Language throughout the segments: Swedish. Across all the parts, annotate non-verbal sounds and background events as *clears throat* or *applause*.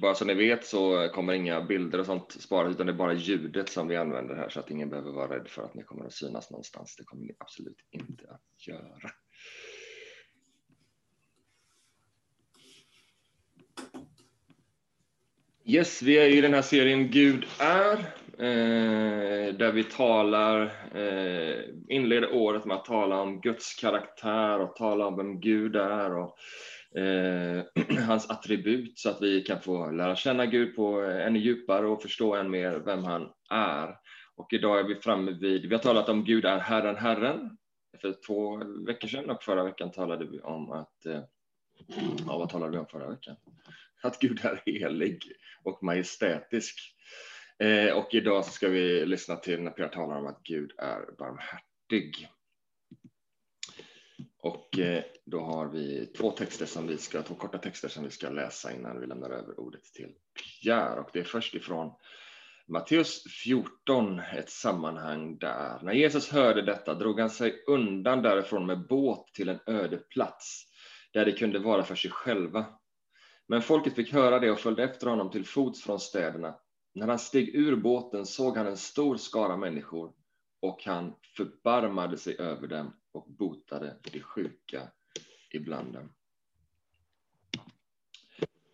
bara så ni vet så kommer inga bilder och sånt sparas utan det är bara ljudet som vi använder här så att ingen behöver vara rädd för att ni kommer att synas någonstans. Det kommer ni absolut inte att göra. Yes, vi är i den här serien Gud är, eh, där vi talar, eh, inleder året med att tala om Guds karaktär och tala om vem Gud är och eh, *clears throat* hans attribut så att vi kan få lära känna Gud på ännu djupare och förstå än mer vem han är. Och idag är vi framme vid, vi har talat om Gud är Herren, Herren för två veckor sedan och förra veckan talade vi om att, eh, ja vad talade vi om förra veckan? Att Gud är helig och majestätisk. Eh, och idag så ska vi lyssna till när Pierre talar om att Gud är barmhärtig. Och eh, då har vi två texter som vi ska, två korta texter som vi ska läsa innan vi lämnar över ordet till Pierre. Och det är först ifrån Matteus 14, ett sammanhang där. När Jesus hörde detta drog han sig undan därifrån med båt till en öde plats där de kunde vara för sig själva. Men folket fick höra det och följde efter honom till fots från städerna. När han steg ur båten såg han en stor skara människor och han förbarmade sig över dem och botade de sjuka ibland dem.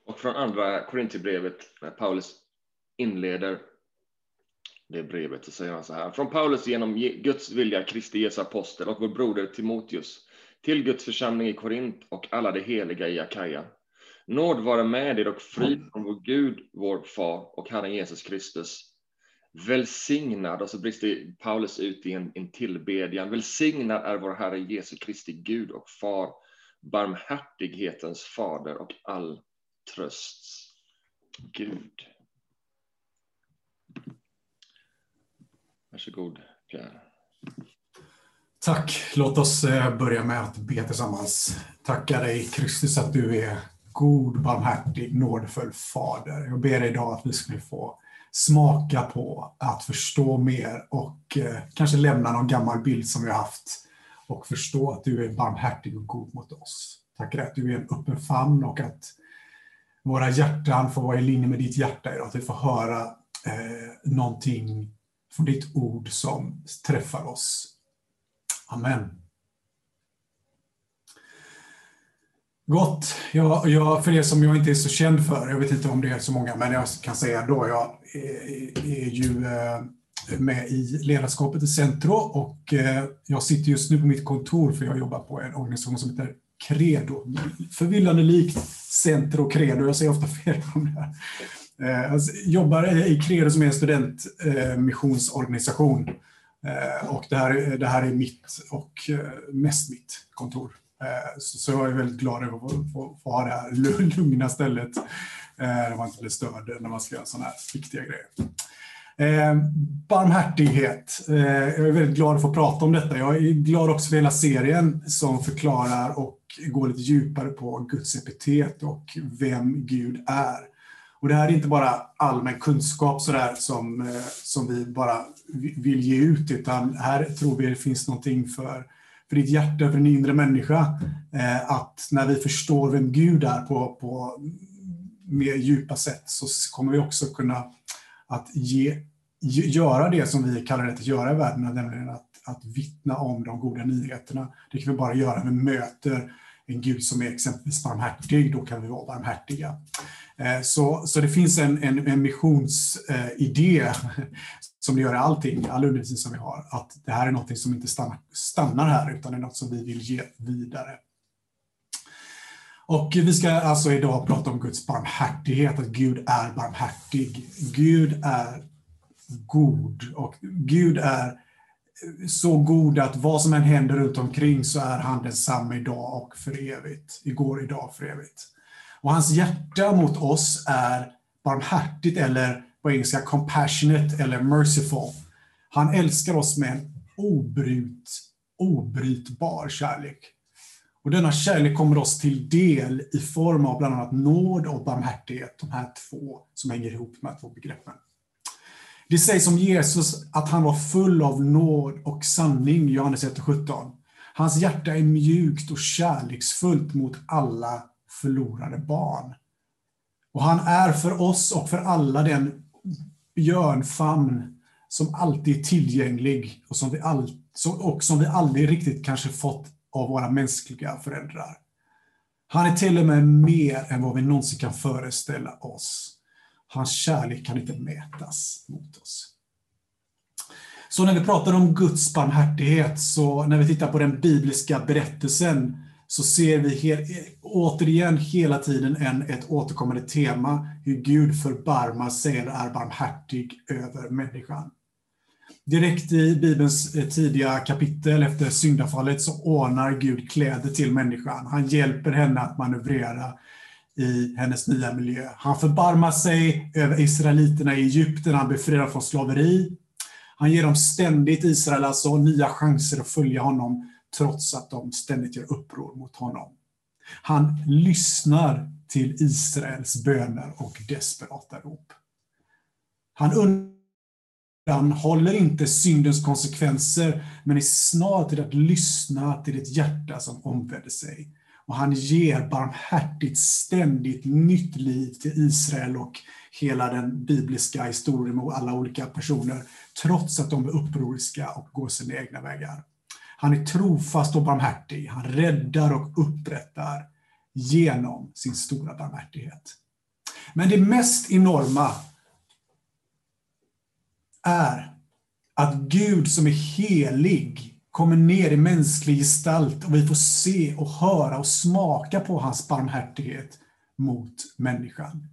Och från andra Korintierbrevet, när Paulus inleder det brevet, så säger han så här. Från Paulus genom Guds vilja, Kristi Jesu apostel och vår broder Timoteus, till Guds församling i Korint och alla de heliga i Akaja. Nåd vare med er och frid från vår Gud, vår far och Herren Jesus Kristus. Välsignad, och så brister Paulus ut i en, en tillbedjan. Välsignad är vår Herre Jesu Kristi Gud och far, barmhärtighetens fader och all trösts Gud. Varsågod, Pierre. Tack. Låt oss eh, börja med att be tillsammans. Tacka dig, Kristus, att du är god, barmhärtig, nådfull Fader. Jag ber dig idag att vi skulle få smaka på att förstå mer och eh, kanske lämna någon gammal bild som vi har haft och förstå att du är barmhärtig och god mot oss. Tackar att du är en öppen famn och att våra hjärtan får vara i linje med ditt hjärta idag, att vi får höra eh, någonting från ditt ord som träffar oss. Amen. Gott. Jag, jag, för er som jag inte är så känd för, jag vet inte om det är så många, men jag kan säga ändå, jag är, är ju eh, med i ledarskapet i Centro och eh, jag sitter just nu på mitt kontor för jag jobbar på en organisation som heter Credo. Förvillande likt Centro Credo, jag säger ofta fel om det här. Jag jobbar i Credo som är en studentmissionsorganisation. Och det här, det här är mitt och mest mitt kontor. Eh, så jag är väldigt glad över att få, ha det här *laughs* lugna stället eh, där man inte blir störd när man ska göra sådana här viktiga grejer. Eh, barmhärtighet. Eh, jag är väldigt glad att få prata om detta. Jag är glad också för hela serien som förklarar och går lite djupare på Guds epitet och vem Gud är. Och det här är inte bara allmän kunskap sådär som, som vi bara vill ge ut, utan här tror vi det finns någonting för för ditt hjärta, för din inre människa. Eh, att när vi förstår vem Gud är på, på mer djupa sätt så kommer vi också kunna att ge, göra det som vi kallar det att göra i världen, nämligen att, att vittna om de goda nyheterna. Det kan vi bara göra när vi möter en Gud som är exempelvis barmhärtig, då kan vi vara barmhärtiga. Eh, så, så det finns en, en, en missionsidé eh, *laughs* som det gör i allting, all undervisning som vi har, att det här är något som inte stannar, stannar här, utan det är något som vi vill ge vidare. Och vi ska alltså idag prata om Guds barmhärtighet, att Gud är barmhärtig. Gud är god och Gud är så god att vad som än händer runt omkring så är han densamma idag och för evigt. Igår, idag, för evigt. Och hans hjärta mot oss är barmhärtigt eller på engelska compassionate eller merciful. Han älskar oss med en obryt, obrytbar kärlek. Och denna kärlek kommer oss till del i form av bland annat nåd och barmhärtighet, de här två som hänger ihop, de här två begreppen. Det sägs om Jesus att han var full av nåd och sanning, Johannes 1.17. Hans hjärta är mjukt och kärleksfullt mot alla förlorade barn. Och han är för oss och för alla den björnfamn som alltid är tillgänglig och som vi, all, och som vi aldrig riktigt kanske fått av våra mänskliga föräldrar. Han är till och med mer än vad vi någonsin kan föreställa oss. Hans kärlek kan inte mätas mot oss. Så när vi pratar om Guds barmhärtighet, så när vi tittar på den bibliska berättelsen, så ser vi he återigen hela tiden en, ett återkommande tema, hur Gud förbarmar sig eller är barmhärtig över människan. Direkt i Bibelns eh, tidiga kapitel efter syndafallet så ordnar Gud kläder till människan. Han hjälper henne att manövrera i hennes nya miljö. Han förbarmar sig över israeliterna i Egypten, han befriar från slaveri. Han ger dem ständigt, Israel alltså, nya chanser att följa honom, trots att de ständigt gör uppror mot honom. Han lyssnar till Israels böner och desperata rop. Han undanhåller inte syndens konsekvenser, men är snar till att lyssna till ett hjärta som omvänder sig. Och han ger barmhärtigt ständigt nytt liv till Israel och hela den bibliska historien och alla olika personer, trots att de är upproriska och går sina egna vägar. Han är trofast och barmhärtig. Han räddar och upprättar genom sin stora barmhärtighet. Men det mest enorma är att Gud som är helig kommer ner i mänsklig gestalt och vi får se och höra och smaka på hans barmhärtighet mot människan.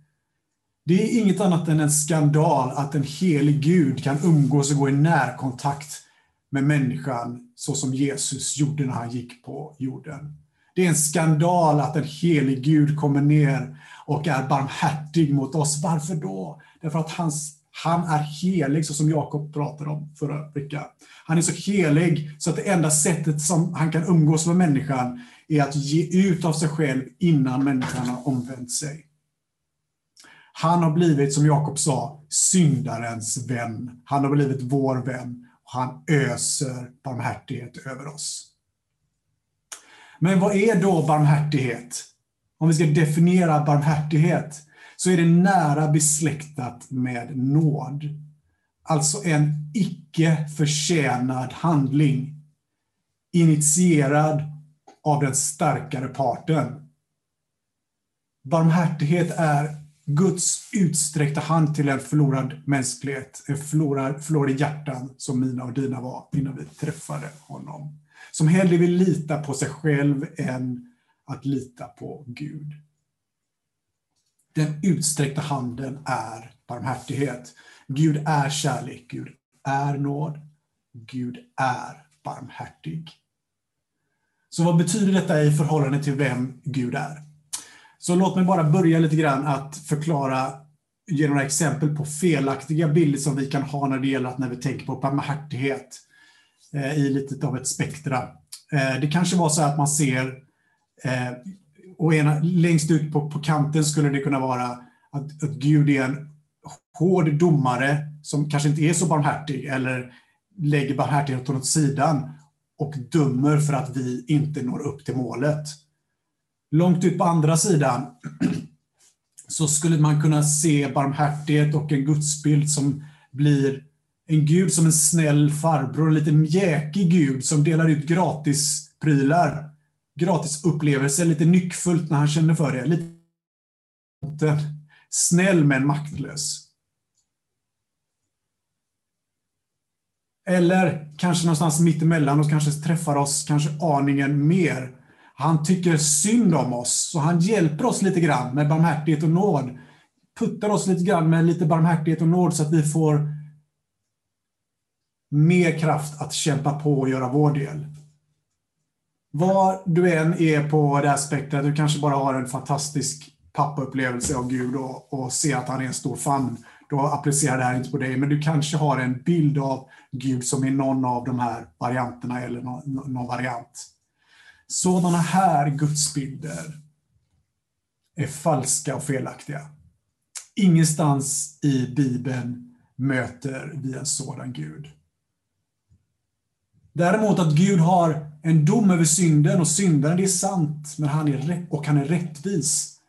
Det är inget annat än en skandal att en helig Gud kan umgås och gå i närkontakt med människan så som Jesus gjorde när han gick på jorden. Det är en skandal att en helig Gud kommer ner och är barmhärtig mot oss. Varför då? Därför att hans, han är helig, så som Jakob pratade om förra veckan. Han är så helig så att det enda sättet som han kan umgås med människan är att ge ut av sig själv innan människan har omvänt sig. Han har blivit, som Jakob sa, syndarens vän. Han har blivit vår vän han öser barmhärtighet över oss. Men vad är då barmhärtighet? Om vi ska definiera barmhärtighet så är det nära besläktat med nåd. Alltså en icke förtjänad handling. Initierad av den starkare parten. Barmhärtighet är Guds utsträckta hand till en förlorad mänsklighet, eh, en förlorad, förlorade hjärtan som mina och dina var innan vi träffade honom. Som hellre vill lita på sig själv än att lita på Gud. Den utsträckta handen är barmhärtighet. Gud är kärlek, Gud är nåd, Gud är barmhärtig. Så vad betyder detta i förhållande till vem Gud är? Så låt mig bara börja lite grann att förklara, ge några exempel på felaktiga bilder som vi kan ha när det gäller att när vi tänker på barmhärtighet eh, i lite av ett spektra. Eh, det kanske var så att man ser, eh, och ena, längst ut på, på kanten skulle det kunna vara att, att Gud är en hård domare som kanske inte är så barmhärtig eller lägger barmhärtigheten åt sidan och dömer för att vi inte når upp till målet. Långt ut på andra sidan *clears throat* så skulle man kunna se barmhärtighet och en gudsbild som blir en gud som en snäll farbror, en lite mjäkig gud som delar ut gratis prylar, gratis upplevelser, lite nyckfullt när han känner för det. Lite snäll men maktlös. Eller kanske någonstans mittemellan och kanske träffar oss kanske aningen mer han tycker synd om oss, så han hjälper oss lite grann med barmhärtighet och nåd. Puttar oss lite grann med lite barmhärtighet och nåd så att vi får mer kraft att kämpa på och göra vår del. Var du än är på det här spektrat, du kanske bara har en fantastisk pappaupplevelse av Gud och, och ser att han är en stor famn, då applicerar det här inte på dig, men du kanske har en bild av Gud som är någon av de här varianterna eller någon, någon variant. Sådana här gudsbilder är falska och felaktiga. Ingenstans i Bibeln möter vi en sådan Gud. Däremot att Gud har en dom över synden och syndaren, det är sant, men han är, och han är rättvis.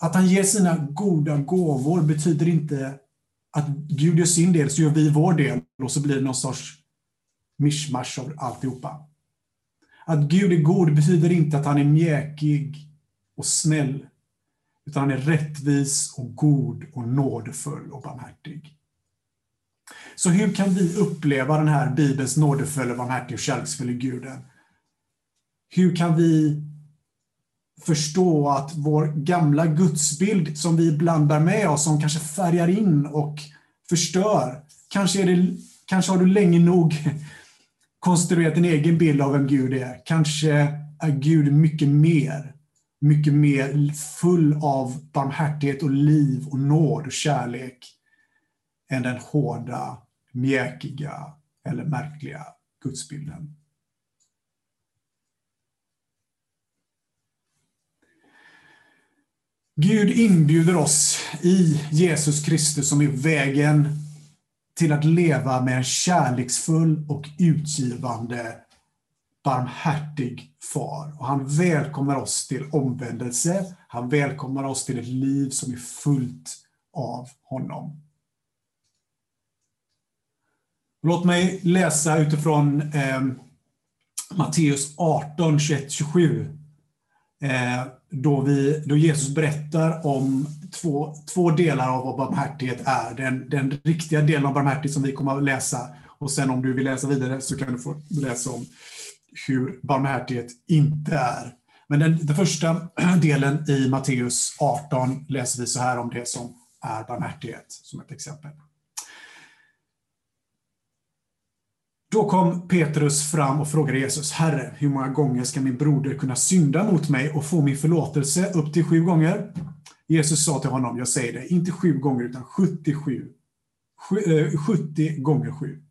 Att han ger sina goda gåvor betyder inte att Gud gör sin del, så gör vi vår del och så blir det någon sorts mischmasch av alltihopa. Att Gud är god betyder inte att han är mjäkig och snäll, utan han är rättvis och god och nådefull och barmhärtig. Så hur kan vi uppleva den här Bibelns nådefulla, barmhärtiga och kärleksfulla Guden? Hur kan vi förstå att vår gamla gudsbild som vi ibland bär med oss, som kanske färgar in och förstör, kanske, är det, kanske har du länge nog konstruerat en egen bild av vem Gud är. Kanske är Gud mycket mer, mycket mer full av barmhärtighet och liv och nåd och kärlek än den hårda, mjäkiga eller märkliga gudsbilden. Gud inbjuder oss i Jesus Kristus som är vägen till att leva med en kärleksfull och utgivande barmhärtig far. Och han välkomnar oss till omvändelse. Han välkomnar oss till ett liv som är fullt av honom. Låt mig läsa utifrån eh, Matteus 18, 21, 27. Eh, då, vi, då Jesus berättar om två, två delar av vad barmhärtighet är. Den, den riktiga delen av barmhärtighet som vi kommer att läsa och sen om du vill läsa vidare så kan du få läsa om hur barmhärtighet inte är. Men den, den första *clears throat* delen i Matteus 18 läser vi så här om det som är barmhärtighet, som ett exempel. Då kom Petrus fram och frågade Jesus, Herre, hur många gånger ska min broder kunna synda mot mig och få min förlåtelse upp till sju gånger? Jesus sa till honom, jag säger det, inte sju gånger utan 77. 70 eh, gånger sju.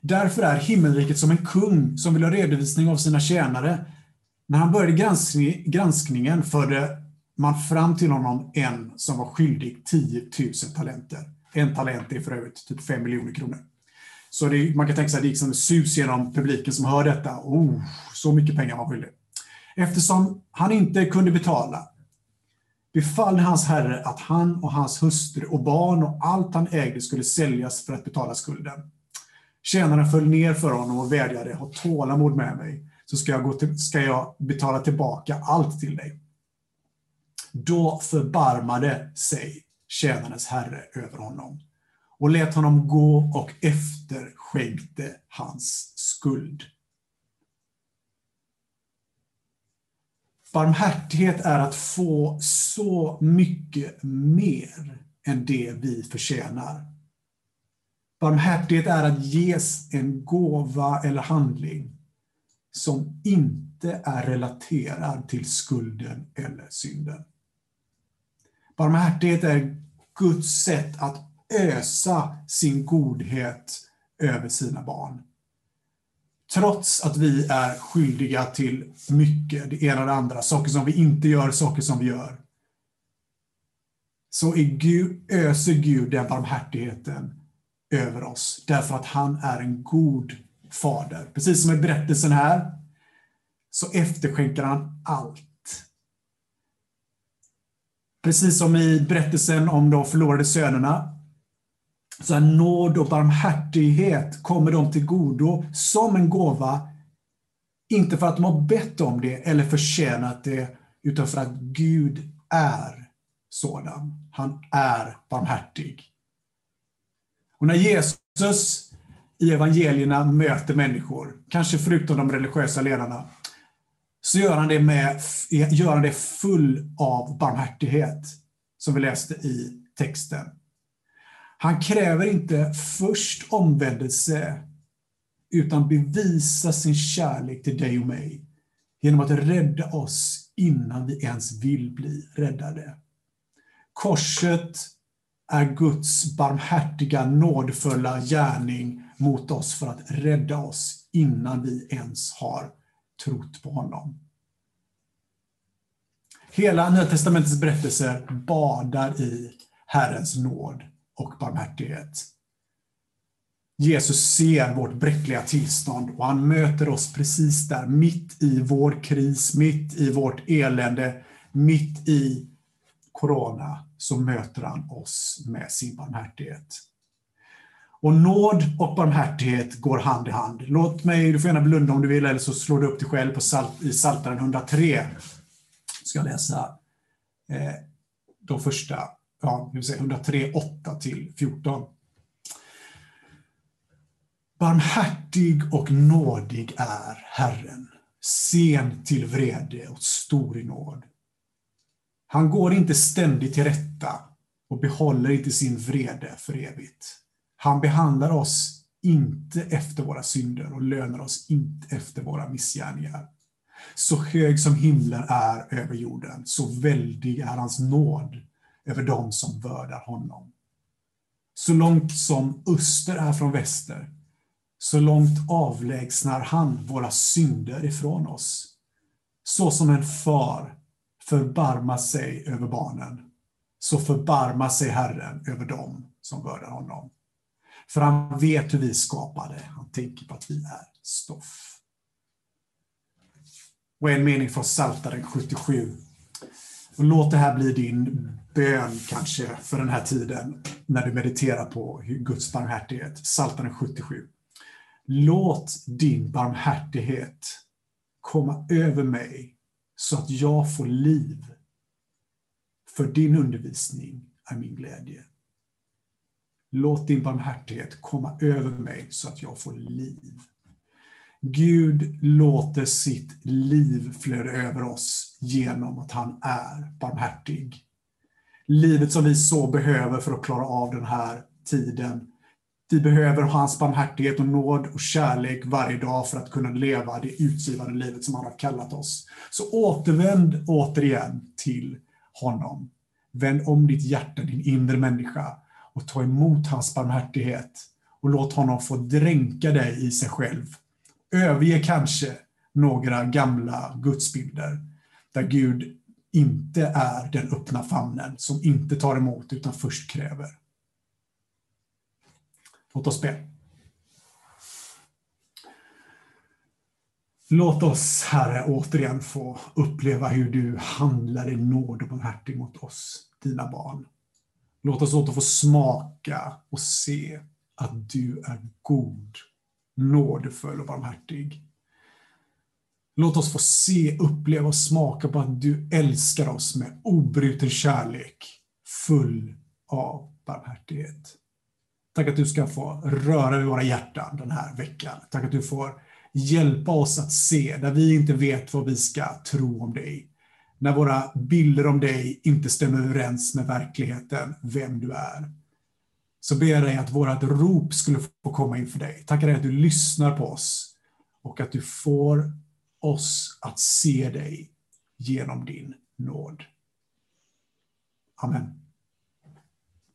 Därför är himmelriket som en kung som vill ha redovisning av sina tjänare. När han började granskningen förde man fram till honom en som var skyldig 10 000 talenter. En talent är för övrigt typ 5 miljoner kronor. Så det, man kan tänka sig att det gick som sus genom publiken som hör detta. Oh, så mycket pengar var skyldig. Eftersom han inte kunde betala befallde hans herre att han och hans hustru och barn och allt han ägde skulle säljas för att betala skulden. Tjänaren föll ner för honom och vädjade, ha tålamod med mig, så ska jag, gå till, ska jag betala tillbaka allt till dig. Då förbarmade sig tjänarens herre över honom och lät honom gå och efterskänkte hans skuld. Barmhärtighet är att få så mycket mer än det vi förtjänar. Barmhärtighet är att ges en gåva eller handling som inte är relaterad till skulden eller synden. Barmhärtighet är Guds sätt att ösa sin godhet över sina barn. Trots att vi är skyldiga till mycket, det ena och det andra, saker som vi inte gör, saker som vi gör, så är Gud, öser Gud den barmhärtigheten över oss, därför att han är en god fader. Precis som i berättelsen här, så efterskänker han allt. Precis som i berättelsen om de förlorade sönerna, så här nåd och barmhärtighet kommer dem till godo som en gåva, inte för att de har bett om det eller förtjänat det, utan för att Gud är sådan. Han är barmhärtig. Och när Jesus i evangelierna möter människor, kanske förutom de religiösa ledarna, så gör han det, med, gör han det full av barmhärtighet, som vi läste i texten. Han kräver inte först omvändelse, utan bevisar sin kärlek till dig och mig genom att rädda oss innan vi ens vill bli räddade. Korset är Guds barmhärtiga, nådfulla gärning mot oss för att rädda oss innan vi ens har trott på honom. Hela Nya testamentets berättelser badar i Herrens nåd och barmhärtighet. Jesus ser vårt bräckliga tillstånd och han möter oss precis där, mitt i vår kris, mitt i vårt elände, mitt i corona så möter han oss med sin barmhärtighet. Och nåd och barmhärtighet går hand i hand. Låt mig, du får gärna blunda om du vill, eller så slår du upp dig själv på salt, i Psaltaren 103. Ska jag läsa eh, de första, ja, 103, 8 till 14. Barmhärtig och nådig är Herren, sen till vrede och stor i nåd. Han går inte ständigt till rätta och behåller inte sin vrede för evigt. Han behandlar oss inte efter våra synder och lönar oss inte efter våra missgärningar. Så hög som himlen är över jorden, så väldig är hans nåd över dem som vördar honom. Så långt som öster är från väster, så långt avlägsnar han våra synder ifrån oss. Så som en far förbarmar sig över barnen, så förbarmar sig Herren över dem som vördar honom. För han vet hur vi skapade, han tänker på att vi är stoff. Och en mening från Psaltaren 77. Och låt det här bli din bön kanske för den här tiden när du mediterar på Guds barmhärtighet. Psaltaren 77. Låt din barmhärtighet komma över mig så att jag får liv. För din undervisning är min glädje. Låt din barmhärtighet komma över mig så att jag får liv. Gud låter sitt liv flöda över oss genom att han är barmhärtig. Livet som vi så behöver för att klara av den här tiden. Vi behöver hans barmhärtighet och nåd och kärlek varje dag för att kunna leva det utgivande livet som han har kallat oss. Så återvänd återigen till honom. Vänd om ditt hjärta, din inre människa och ta emot hans barmhärtighet och låt honom få dränka dig i sig själv. Överge kanske några gamla gudsbilder där Gud inte är den öppna famnen som inte tar emot utan först kräver. Låt oss be. Låt oss, Herre, återigen få uppleva hur du handlar i nåd och barmhärtighet mot oss, dina barn. Låt oss åter få smaka och se att du är god, nådefull och barmhärtig. Låt oss få se, uppleva och smaka på att du älskar oss med obruten kärlek, full av barmhärtighet. Tack att du ska få röra vid våra hjärtan den här veckan. Tack att du får hjälpa oss att se där vi inte vet vad vi ska tro om dig när våra bilder om dig inte stämmer överens med verkligheten, vem du är. Så ber jag dig att vårt rop skulle få komma inför dig. Tackar dig att du lyssnar på oss och att du får oss att se dig genom din nåd. Amen.